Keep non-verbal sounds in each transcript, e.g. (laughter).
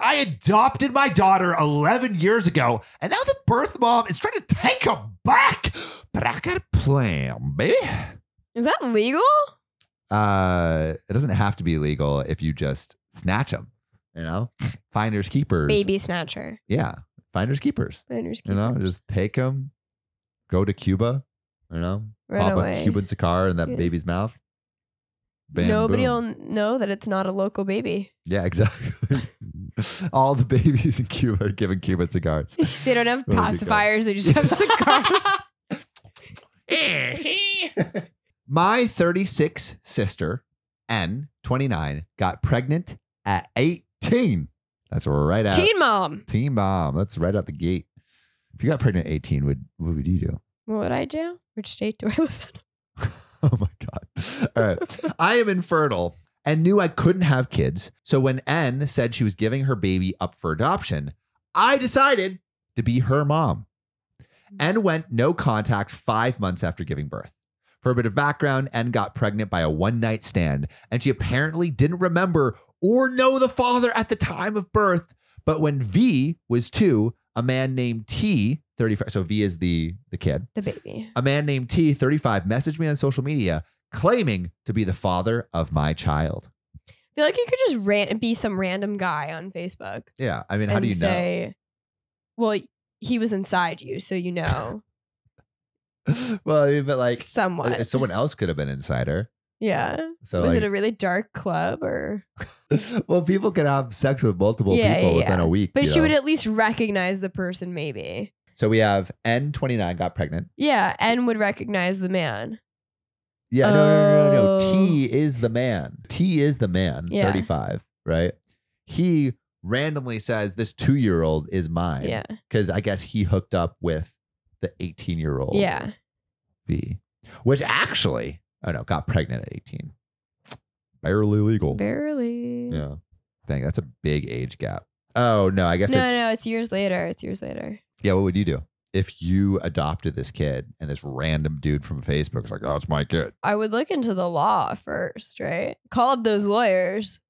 I adopted my daughter 11 years ago, and now the birth mom is trying to take her back. But I got a plan, baby. Is that legal? Uh, it doesn't have to be legal if you just snatch them. You know, (laughs) finders keepers. Baby snatcher. Yeah, finders keepers. Finders keepers. You know, just take them, go to Cuba. You know, Run pop away. a Cuban cigar in that Yeah. baby's mouth. Bam, Nobody boom. will know that it's not a local baby. Yeah, (laughs) exactly. (laughs) All the babies in Cuba are given Cuban cigars. They don't have Really good. pacifiers. They just have cigars. (laughs) (laughs) My 36 sister, N, 29, got pregnant at 18. That's right out. Teen mom. Teen mom. That's right out the gate. If you got pregnant at 18, would what would you do? What would I do? Which state do I live in? Oh my God. All right. I am infertile and knew I couldn't have kids. So when N said she was giving her baby up for adoption, I decided to be her mom. Hmm. N went no contact five months after giving birth. For a bit of background, N got pregnant by a one night stand, and she apparently didn't remember or know the father at the time of birth. But when V was two, a man named T, 35, so V is the, the kid, The baby. a man named T, 35, messaged me on social media claiming to be the father of my child. I feel like you could just ran- be some random guy on Facebook Yeah. I mean, how do you know? well, he was inside you, so you know (laughs) well, I mean, but like somewhat. uh, someone else could have been insider. yeah. So was like, it a really dark club or? (laughs) well, people can have sex with multiple Yeah, people yeah, within yeah. a week. But she know? would at least recognize the person, maybe. So we have N29 got pregnant. Yeah, N would recognize the man. Yeah, no, no, no, no, no. Oh. T is the man. T is the man. Yeah. 35, right? He randomly says this two year old is mine. Yeah. Because I guess he hooked up with the 18 year old. Yeah. V, which actually, oh no, got pregnant at 18. Barely legal. Barely. Yeah. Dang, that's a big age gap. Oh, no, I guess No, it's. no, it's years later. It's years later. Yeah, what would you do? If you adopted this kid and this random dude from Facebook is like, oh, it's my kid. I would look into the law first, right? Call up those lawyers.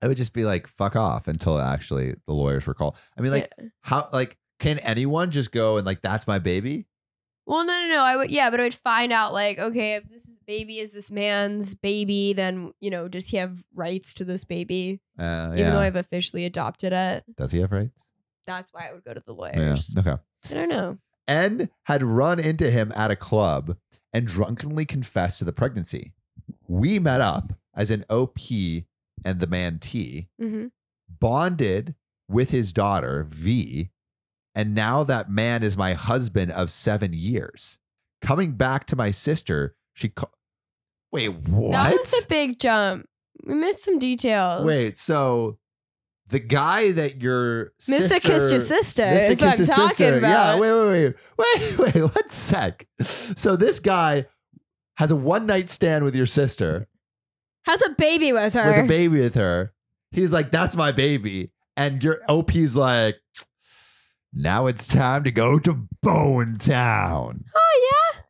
I would just be like, fuck off until actually the lawyers were called. I mean, like, Yeah. how, like, can anyone just go and like, that's my baby? Well, no, no, no. I would, yeah, but I would find out, like, okay, if this is baby is this man's baby, then you know, does he have rights to this baby? Uh, Even though. I've officially adopted it, Does he have rights? that's why I would go to the Yeah. lawyers. Okay. I don't know. N had run into him at a club and drunkenly confessed to the pregnancy. We met up as an OP and the man T, hmm bonded with his daughter V, and now that man is my husband of seven years. Coming back to my sister, she ca- wait what? That was a big jump. We missed some details. wait, so the guy that your Mr. sister, Kissed Your Sister. Mr. If I'm Kiss's talking sister. about. Yeah, wait, wait, wait, (laughs) wait, wait, one sec. So this guy has a one night stand with your sister, Has a baby with her. with a baby with her. He's like, "That's my baby," and your OP's like, "Now it's time to go to Bone Town." Oh yeah.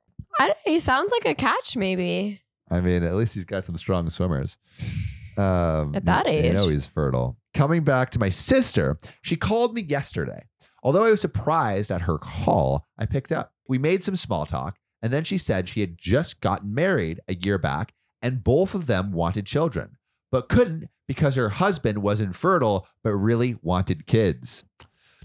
I don't, he sounds like a catch, maybe. I mean, at least he's got some strong swimmers. Um, At that you know he's fertile. Coming back to my sister, she called me yesterday. Although I was surprised at her call, I picked up. We made some small talk, and then she said she had just gotten married a year back, and both of them wanted children, but couldn't because her husband was infertile, but really wanted kids.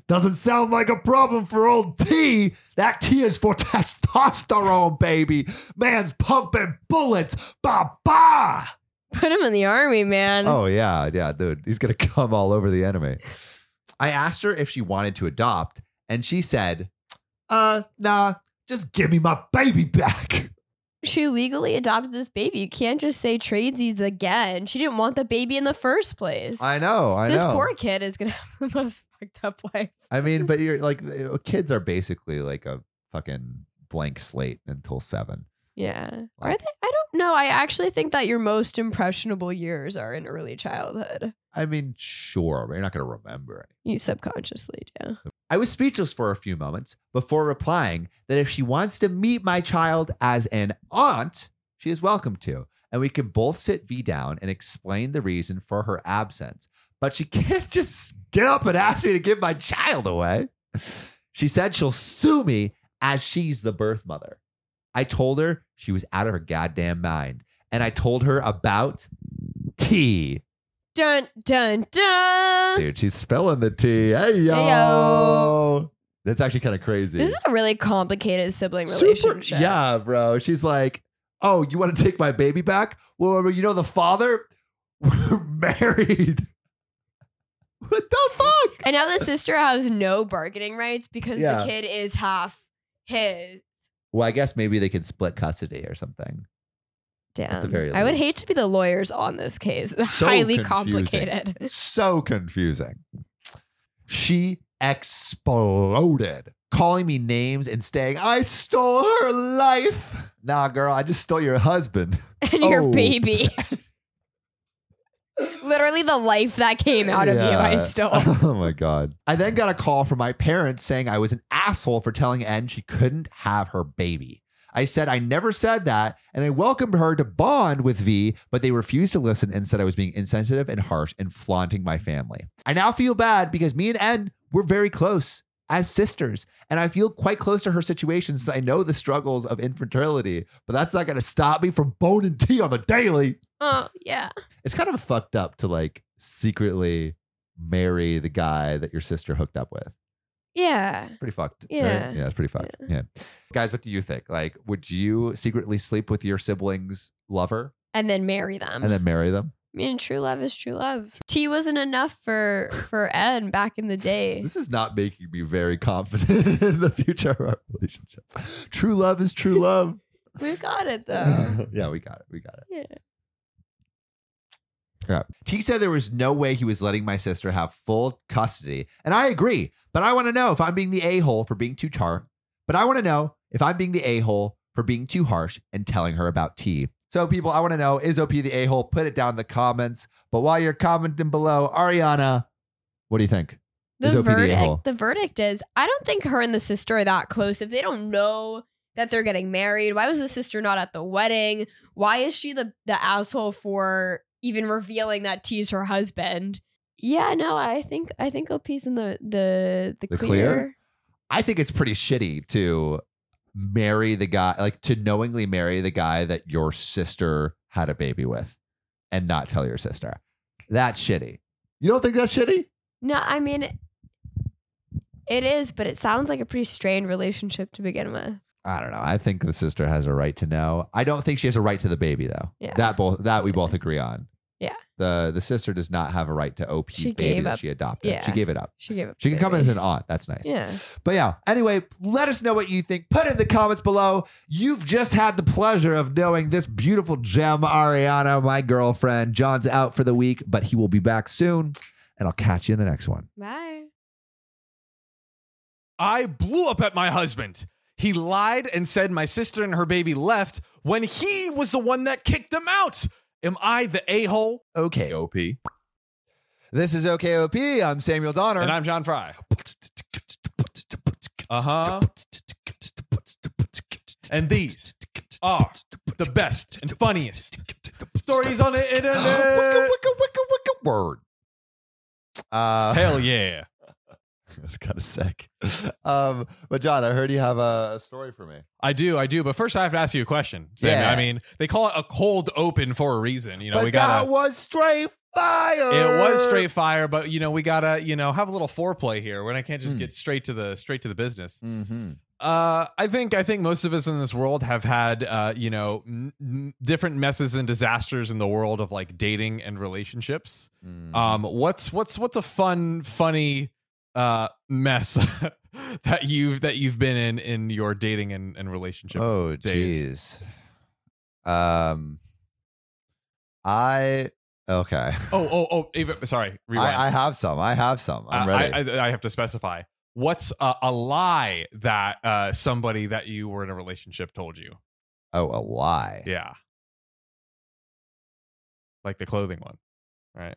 Doesn't sound like a problem for old T. That T is for (laughs) testosterone, baby. Man's pumping bullets. Ba ba. Put him in the army, man. Oh yeah, yeah, dude. He's gonna (laughs) come all over the enemy. I asked her if she wanted to adopt, and she said, "Uh, nah. Just give me my baby back." She legally adopted this baby. You can't just say tradesies again. She didn't want the baby in the first place. I know. I this know. poor kid is gonna (laughs) have the most fucked up life. I mean, but you're like, uh, kids are basically like a fucking blank slate until seven. Yeah. Are they? I don't know. I actually think that your most impressionable years are in early childhood. I mean, sure, but you're not gonna remember it. You subconsciously do. I was speechless for a few moments before replying that if she wants to meet my child as an aunt, she is welcome to. And we can both sit V down and explain the reason for her absence. But she (laughs) can't just get up and ask me to give my child away. She said she'll sue me as she's the birth mother. I told her she was out of her goddamn mind. And I told her about T. Dun dun dun. Dude, she's spelling the T. Hey, yo. Heyo. That's actually kind of crazy. This is a really complicated sibling Super- relationship. yeah, bro. She's like, oh, you want to take my baby back? Well, you know the father? (laughs) We're married. (laughs) What the fuck? And now the sister has no bargaining rights because Yeah. the kid is half his. Well, I guess maybe they could split custody or something. Damn. I would hate to be the lawyers on this case. (laughs) So Highly confusing. complicated. so confusing. She exploded, calling me names and saying, I stole her life. Nah, girl, I just stole your husband. (laughs) And your Oh. baby. (laughs) Literally the life that came out of you, I stole. (laughs) Oh my God. I then got a call from my parents saying I was an asshole for telling N she couldn't have her baby. I said I never said that, and I welcomed her to bond with V, but they refused to listen and said I was being insensitive and harsh and flaunting my family. I now feel bad because me and N were very close as sisters, and I feel quite close to her situation since I know the struggles of infertility, but that's not going to stop me from boning T on the daily Oh, yeah. it's kind of fucked up to like secretly marry the guy that your sister hooked up with. Yeah. It's pretty fucked. right? Yeah. Yeah, it's pretty fucked. Yeah. Guys, what do you think? Like, would you secretly sleep with your sibling's lover And then marry them. and then marry them? I mean, true love is true love. T wasn't enough for for Ed back in the day. (laughs) This is not making me very confident (laughs) in the future of our relationship. True love is true love. (laughs) We got it though. yeah, we got it. We got it. Yeah. Yeah. T said there was no way he was letting my sister have full custody. And I agree. But I want to know if I'm being the a hole for being too char. But I want to know if I'm being the a hole for being too harsh and telling her about T. So, people, I want to know is OP the a hole? Put it down in the comments. But while you're commenting below, Ariana, what do you think? Is The OP the verdict. The verdict is I don't think her and the sister are that close. If they don't know that they're getting married, why was the sister not at the wedding? Why is she the the asshole for even revealing that T's her husband? Yeah, no, I think I think OP's in the the the, The clear. clear? I think it's pretty shitty to marry the guy, like to knowingly marry the guy that your sister had a baby with and not tell your sister. That's shitty. You don't think that's shitty? No, I mean it is, but it sounds like a pretty strained relationship to begin with. I don't know. I think the sister has a right to know. I don't think she has a right to the baby though. Yeah. That both that we both agree on. Yeah. The the sister does not have a right to OP's She baby gave that up- she adopted. yeah. She gave it up. She gave it. Up. She can come in as an aunt. That's nice. Yeah. But yeah, anyway, let us know what you think. Put in the comments below. You've just had the pleasure of knowing this beautiful gem, Ariana, my girlfriend. John's out for the week, but he will be back soon. And I'll catch you in the next one. Bye. I blew up at my husband. He lied and said my sister and her baby left when he was the one that kicked them out. Am I the a hole? Okay. OP. This is OKOP. I'm Samuel Donner. And I'm John Frye. Uh huh. And these are the best and funniest stories on the (laughs) wicka, internet. wicka, wicker wicka, wicka, word. Uh, Hell yeah. (laughs) that's kind of sick. Um, but John, I heard you have a, a story for me. I do, I do. But first, I have to ask you a question. Sam. Yeah. I mean, they call it a cold open for a reason. You know, but we got that was straight fire. It was straight fire, but you know we gotta you know have a little foreplay here. When I can't just Mm. get straight to the straight to the business. Mm-hmm. Uh, I think I think most of us in this world have had uh, you know m- different messes and disasters in the world of like dating and relationships. Mm. Um, what's what's what's a fun funny uh mess (laughs) that you've that you've been in in your dating and, and relationship? Oh, jeez. Um, I okay. Oh (laughs) oh oh! Ava, sorry. I, I have some. I have some. I'm Uh, ready. I, I, I have to specify. What's a, a lie that uh, somebody that you were in a relationship told you? oh, a lie. Yeah. Like the clothing one, right?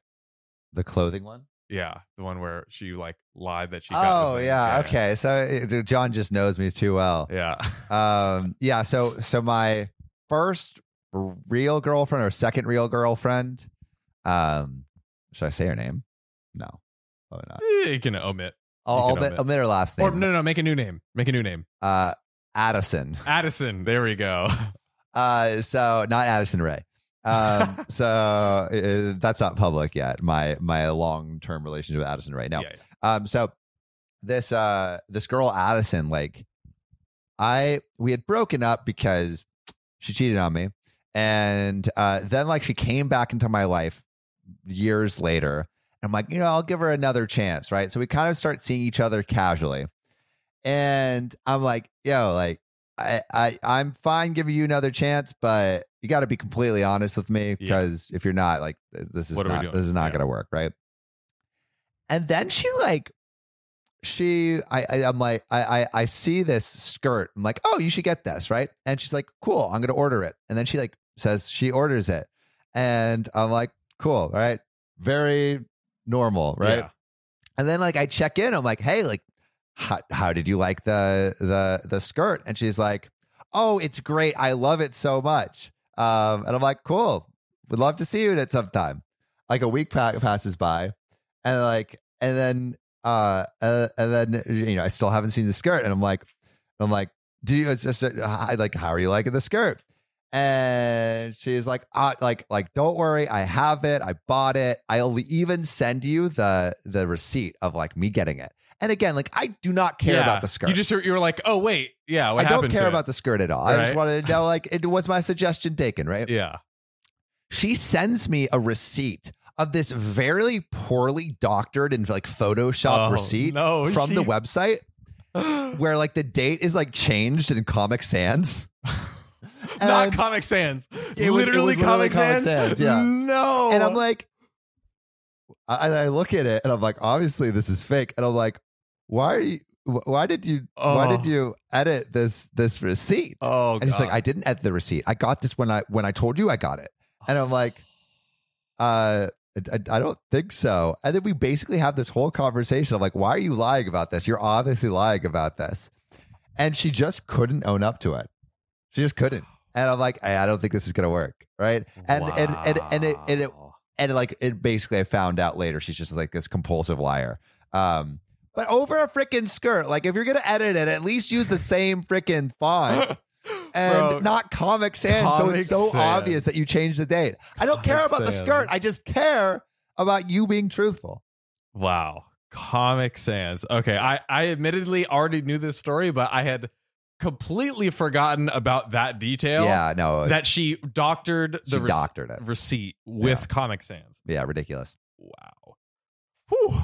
The clothing one. Yeah, the one where she like lied that she. got Oh yeah. Okay. So uh, John just knows me too well. Yeah. Um. Yeah. So so my first real girlfriend or second real girlfriend. Um. Should I say her name? No. Probably not. Eh, You can omit. I'll, omit, omit. omit her last name. Or no, no, make a new name. Make a new name. Uh, Addison. Addison. There we go. (laughs) Uh, so not Addison Rae. Um, so uh, that's not public yet. My my long term relationship with Addison right now. Yeah, yeah. Um, so this uh this girl Addison, like I we had broken up because she cheated on me. And uh then like she came back into my life years later. And I'm like, you know, I'll give her another chance, right? So we kind of start seeing each other casually. And I'm like, yo, like I, I I'm fine giving you another chance, but you got to be completely honest with me because if you're not, like, this is What not this is not Yeah. gonna work, right? And then she like she I, I I'm like I, I I see this skirt. I'm like, oh, you should get this, right? And she's like, cool, I'm gonna order it. And then she like says she orders it, and I'm like, cool, right? Very normal, right? Yeah. And then like I check in, I'm like, hey, like, how, how did you like the the the skirt? And she's like, oh, it's great. I love it so much. Um, and I'm like, cool. We'd love to see you at some time. Like a week pa- passes by, and like, and then uh, uh, and then you know, I still haven't seen the skirt, and I'm like, I'm like, do you? It's just uh, hi- like, how are you liking the skirt? And she's like, uh, like, like, don't worry, I have it. I bought it. I'll even send you the the receipt of like me getting it. And again, like, I do not care Yeah. about the skirt. You just you were like, oh wait, yeah. What I don't care about the skirt at all. I just wanted to know, like, it was my suggestion taken, right? Yeah. She sends me a receipt of this very poorly doctored and like Photoshop Oh, receipt no, from the website (gasps) where like the date is like changed in Comic Sans. (laughs) Not Comic Sans. It was- it literally was literally Comic Comic Sans. Sans, yeah. No. And I'm like, I, I look at it and I'm like, obviously this is fake. And I'm like, why are you? Why did you? Why Oh. did you edit this this receipt? oh, and he's like, I didn't edit the receipt. I got this when I when I told you I got it. And I'm like, uh, I, I don't think so. And then we basically have this whole conversation of like, why are you lying about this? You're obviously lying about this. And she just couldn't own up to it. She just couldn't. (sighs) And I'm like, I, I don't think this is gonna work, right? And and and and it, and it and like it basically I found out later she's just like this compulsive liar. Um, but over a freaking skirt, like if you're gonna edit it, at least use the same freaking font (laughs) and Bro, not Comic Sans. so it's so obvious that you changed the date. I don't care Comic about the skirt. I just care about you being truthful. Wow. Comic Sans. Okay. I, I admittedly already knew this story, but I had completely forgotten about that detail. yeah, no, That she doctored she the doctored it. receipt with Yeah. Comic Sans. Yeah, ridiculous. Wow.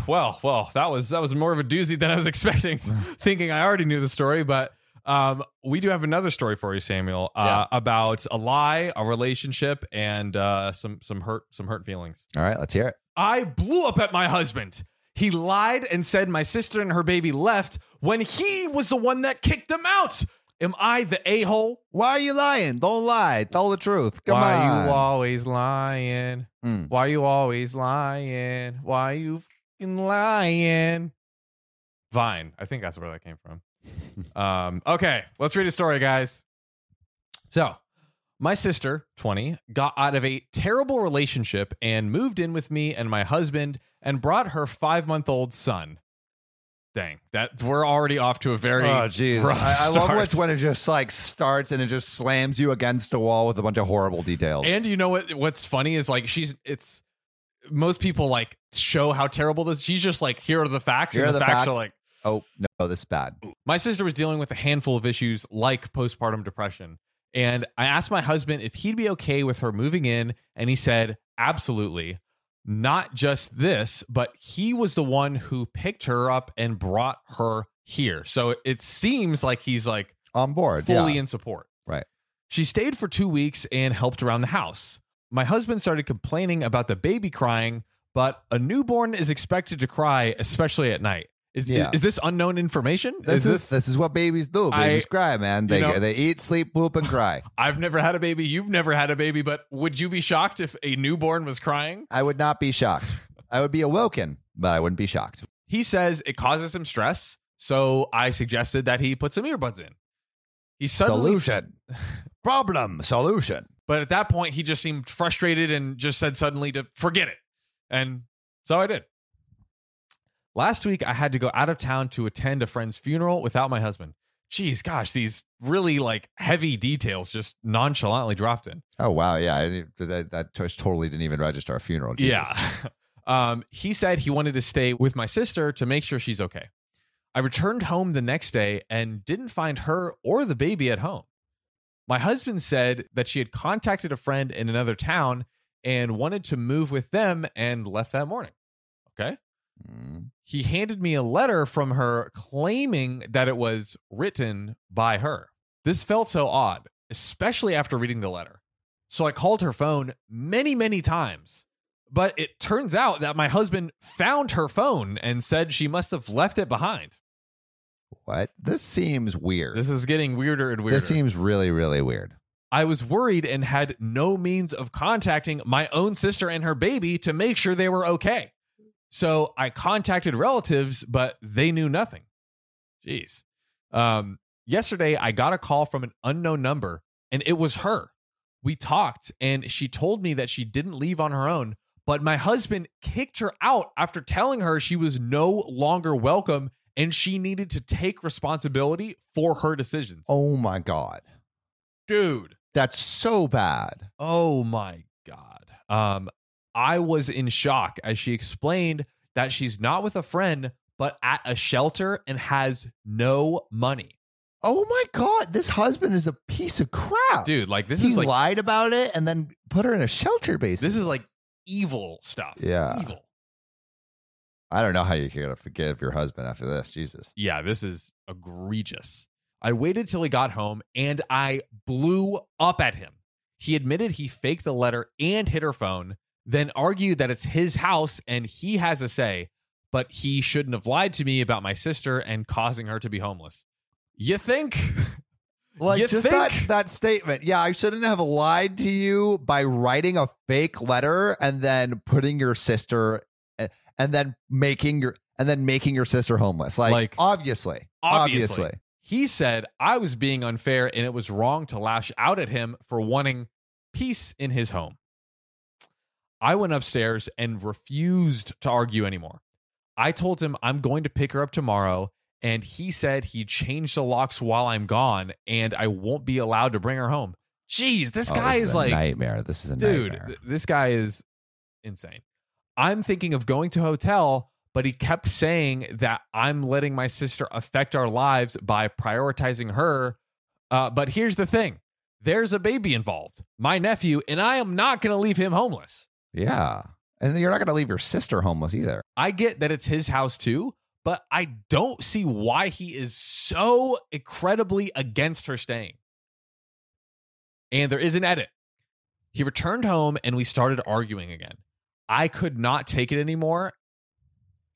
Whew. Well, well, that was that was more of a doozy than I was (laughs) expecting. thinking I already knew the story, but um, we do have another story for you, Samuel, uh, about a lie, a relationship, and uh, some some hurt some hurt feelings. All right, let's hear it. I blew up at my husband. He lied and said my sister and her baby left when he was the one that kicked them out. Am I the a hole? Why are you lying? Don't lie. Tell the truth. Come Why on. you always lying? Mm. Why you always lying? Why you fucking lying? Vine. I think that's where that came from. um, okay, let's read a story, guys. So, my sister, 20, got out of a terrible relationship and moved in with me and my husband and brought her five month old son. Dang, that we're already off to a very Oh jeez, rough I, I love start. which when it just like starts and it just slams you against a wall with a bunch of horrible details. And you know what? What's funny is like she's it's most people like show how terrible this. She's just like here are the facts, Here and are the, the facts, facts. are like oh no, this is bad. my sister was dealing with a handful of issues like postpartum depression, and I asked my husband if he'd be okay with her moving in, and he said absolutely. Not just this, but he was the one who picked her up and brought her here. So it seems like he's like On board, fully yeah. in support. Right. She stayed for two weeks and helped around the house. My husband started complaining about the baby crying, but a newborn is expected to cry, especially at night. Is, Yeah. is, is this unknown information? This is, this is what babies do. I- Babies cry, man. They know- they eat, sleep, poop, and cry. (laughs) I've never had a baby. You've never had a baby, but would you be shocked if a newborn was crying? I would not be shocked. I would be awoken, but I wouldn't be shocked. He says it causes him stress, so I suggested that he put some earbuds in. He suddenly Solution, problem, solution. But at that point, he just seemed frustrated and just said suddenly to forget it. And so I did. Last week, I had to go out of town to attend a friend's funeral without my husband. Jeez, gosh, these really like heavy details just nonchalantly dropped in. Oh wow, yeah, I that, that totally didn't even register a funeral. Jesus. Yeah. (laughs) um, he said he wanted to stay with my sister to make sure she's okay. I returned home the next day and didn't find her or the baby at home. My husband said that she had contacted a friend in another town and wanted to move with them and left that morning. Okay. Mm. He handed me a letter from her claiming that it was written by her. This felt so odd, especially after reading the letter. So I called her phone many, many times. But it turns out that my husband found her phone and said she must have left it behind. What? This seems weird. This is getting weirder and weirder. This seems really, really weird. I was worried and had no means of contacting my own sister and her baby to make sure they were okay. So I contacted relatives, but they knew nothing. Jeez. Um, yesterday, I got a call from an unknown number, and it was her. We talked, and she told me that she didn't leave on her own, but my husband kicked her out after telling her she was no longer welcome and she needed to take responsibility for her decisions. Oh my god, Dude. that's so bad. Oh my god. Um I was in shock as she explained that she's not with a friend but at a shelter and has no money. Oh my god, this husband is a piece of crap. Dude, like this he is like lied about it and then put her in a shelter base. this is like evil stuff. Yeah. Evil. I don't know how you're gonna forgive your husband after this. Jesus. Yeah, this is egregious. I waited till he got home and I blew up at him. He admitted he faked the letter and hit her phone, then argued that it's his house and he has a say, but he shouldn't have lied to me about my sister and causing her to be homeless. You think? (laughs) Like You just that think? that statement. Yeah, I shouldn't have lied to you by writing a fake letter and then putting your sister and then making your and then making your sister homeless. Like, Like, obviously. obviously. Obviously. He said I was being unfair and it was wrong to lash out at him for wanting peace in his home. I went upstairs and refused to argue anymore. I told him I'm going to pick her up tomorrow, and he said he'd change the locks while I'm gone and I won't be allowed to bring her home. Jeez, this Oh, guy this is a like, nightmare. This is a dude, nightmare. th- this guy is insane. I'm thinking of going to a hotel, but he kept saying that I'm letting my sister affect our lives by prioritizing her. Uh, but here's the thing there's a baby involved, my nephew, and I am not going to leave him homeless. Yeah. And you're not going to leave your sister homeless either. I get that it's his house too, but I don't see why he is so incredibly against her staying. And there is an edit. He returned home and we started arguing again. I could not take it anymore.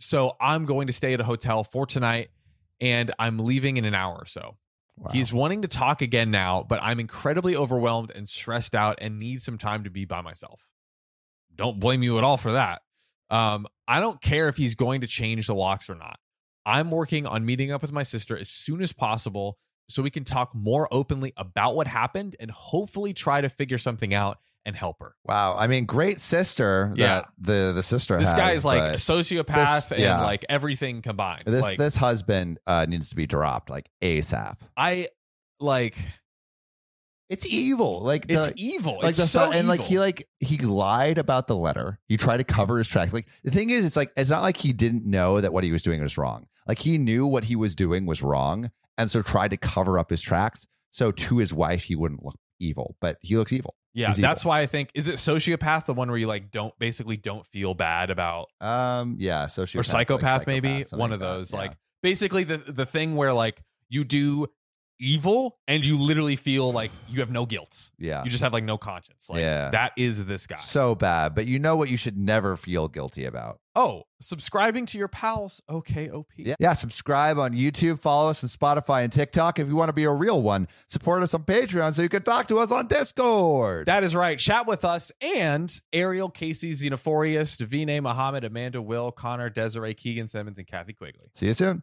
So I'm going to stay at a hotel for tonight and I'm leaving in an hour or so. Wow. He's wanting to talk again now, but I'm incredibly overwhelmed and stressed out and need some time to be by myself. Don't blame you at all for that. Um, I don't care if he's going to change the locks or not. I'm working on meeting up with my sister as soon as possible so we can talk more openly about what happened and hopefully try to figure something out and help her. Wow. I mean, great sister Yeah. that the the sister This has. guy is like a sociopath this- yeah. and like everything combined. this like this husband uh, needs to be dropped like ASAP. I like It's evil. Like it's the- evil. like it's the so and like he like he lied about the letter. He tried to cover his tracks. Like the thing is, it's like it's not like he didn't know that what he was doing was wrong. Like he knew what he was doing was wrong, and so tried to cover up his tracks. So to his wife, he wouldn't look evil, but he looks evil. Yeah, He's that's evil. why I think is it sociopath the one where you like don't basically don't feel bad about Um, yeah, sociopath, or like psychopath maybe one like of that. those Yeah. like basically the the thing where like you do evil and you literally feel like you have no guilt. yeah, You just have like no conscience. Like Yeah. that is this guy. so bad. But you know what you should never feel guilty about. oh, subscribing to your pals. Okay, OP. Yeah. yeah, subscribe on YouTube, follow us on Spotify and TikTok. If you want to be a real one, support us on Patreon so you can talk to us on Discord. That is right. Chat with us and Ariel, Casey, Xenophorius, Davine, Muhammad, Amanda, Will, Connor, Desiree, Keegan Simmons, and Kathy Quigley. See you soon.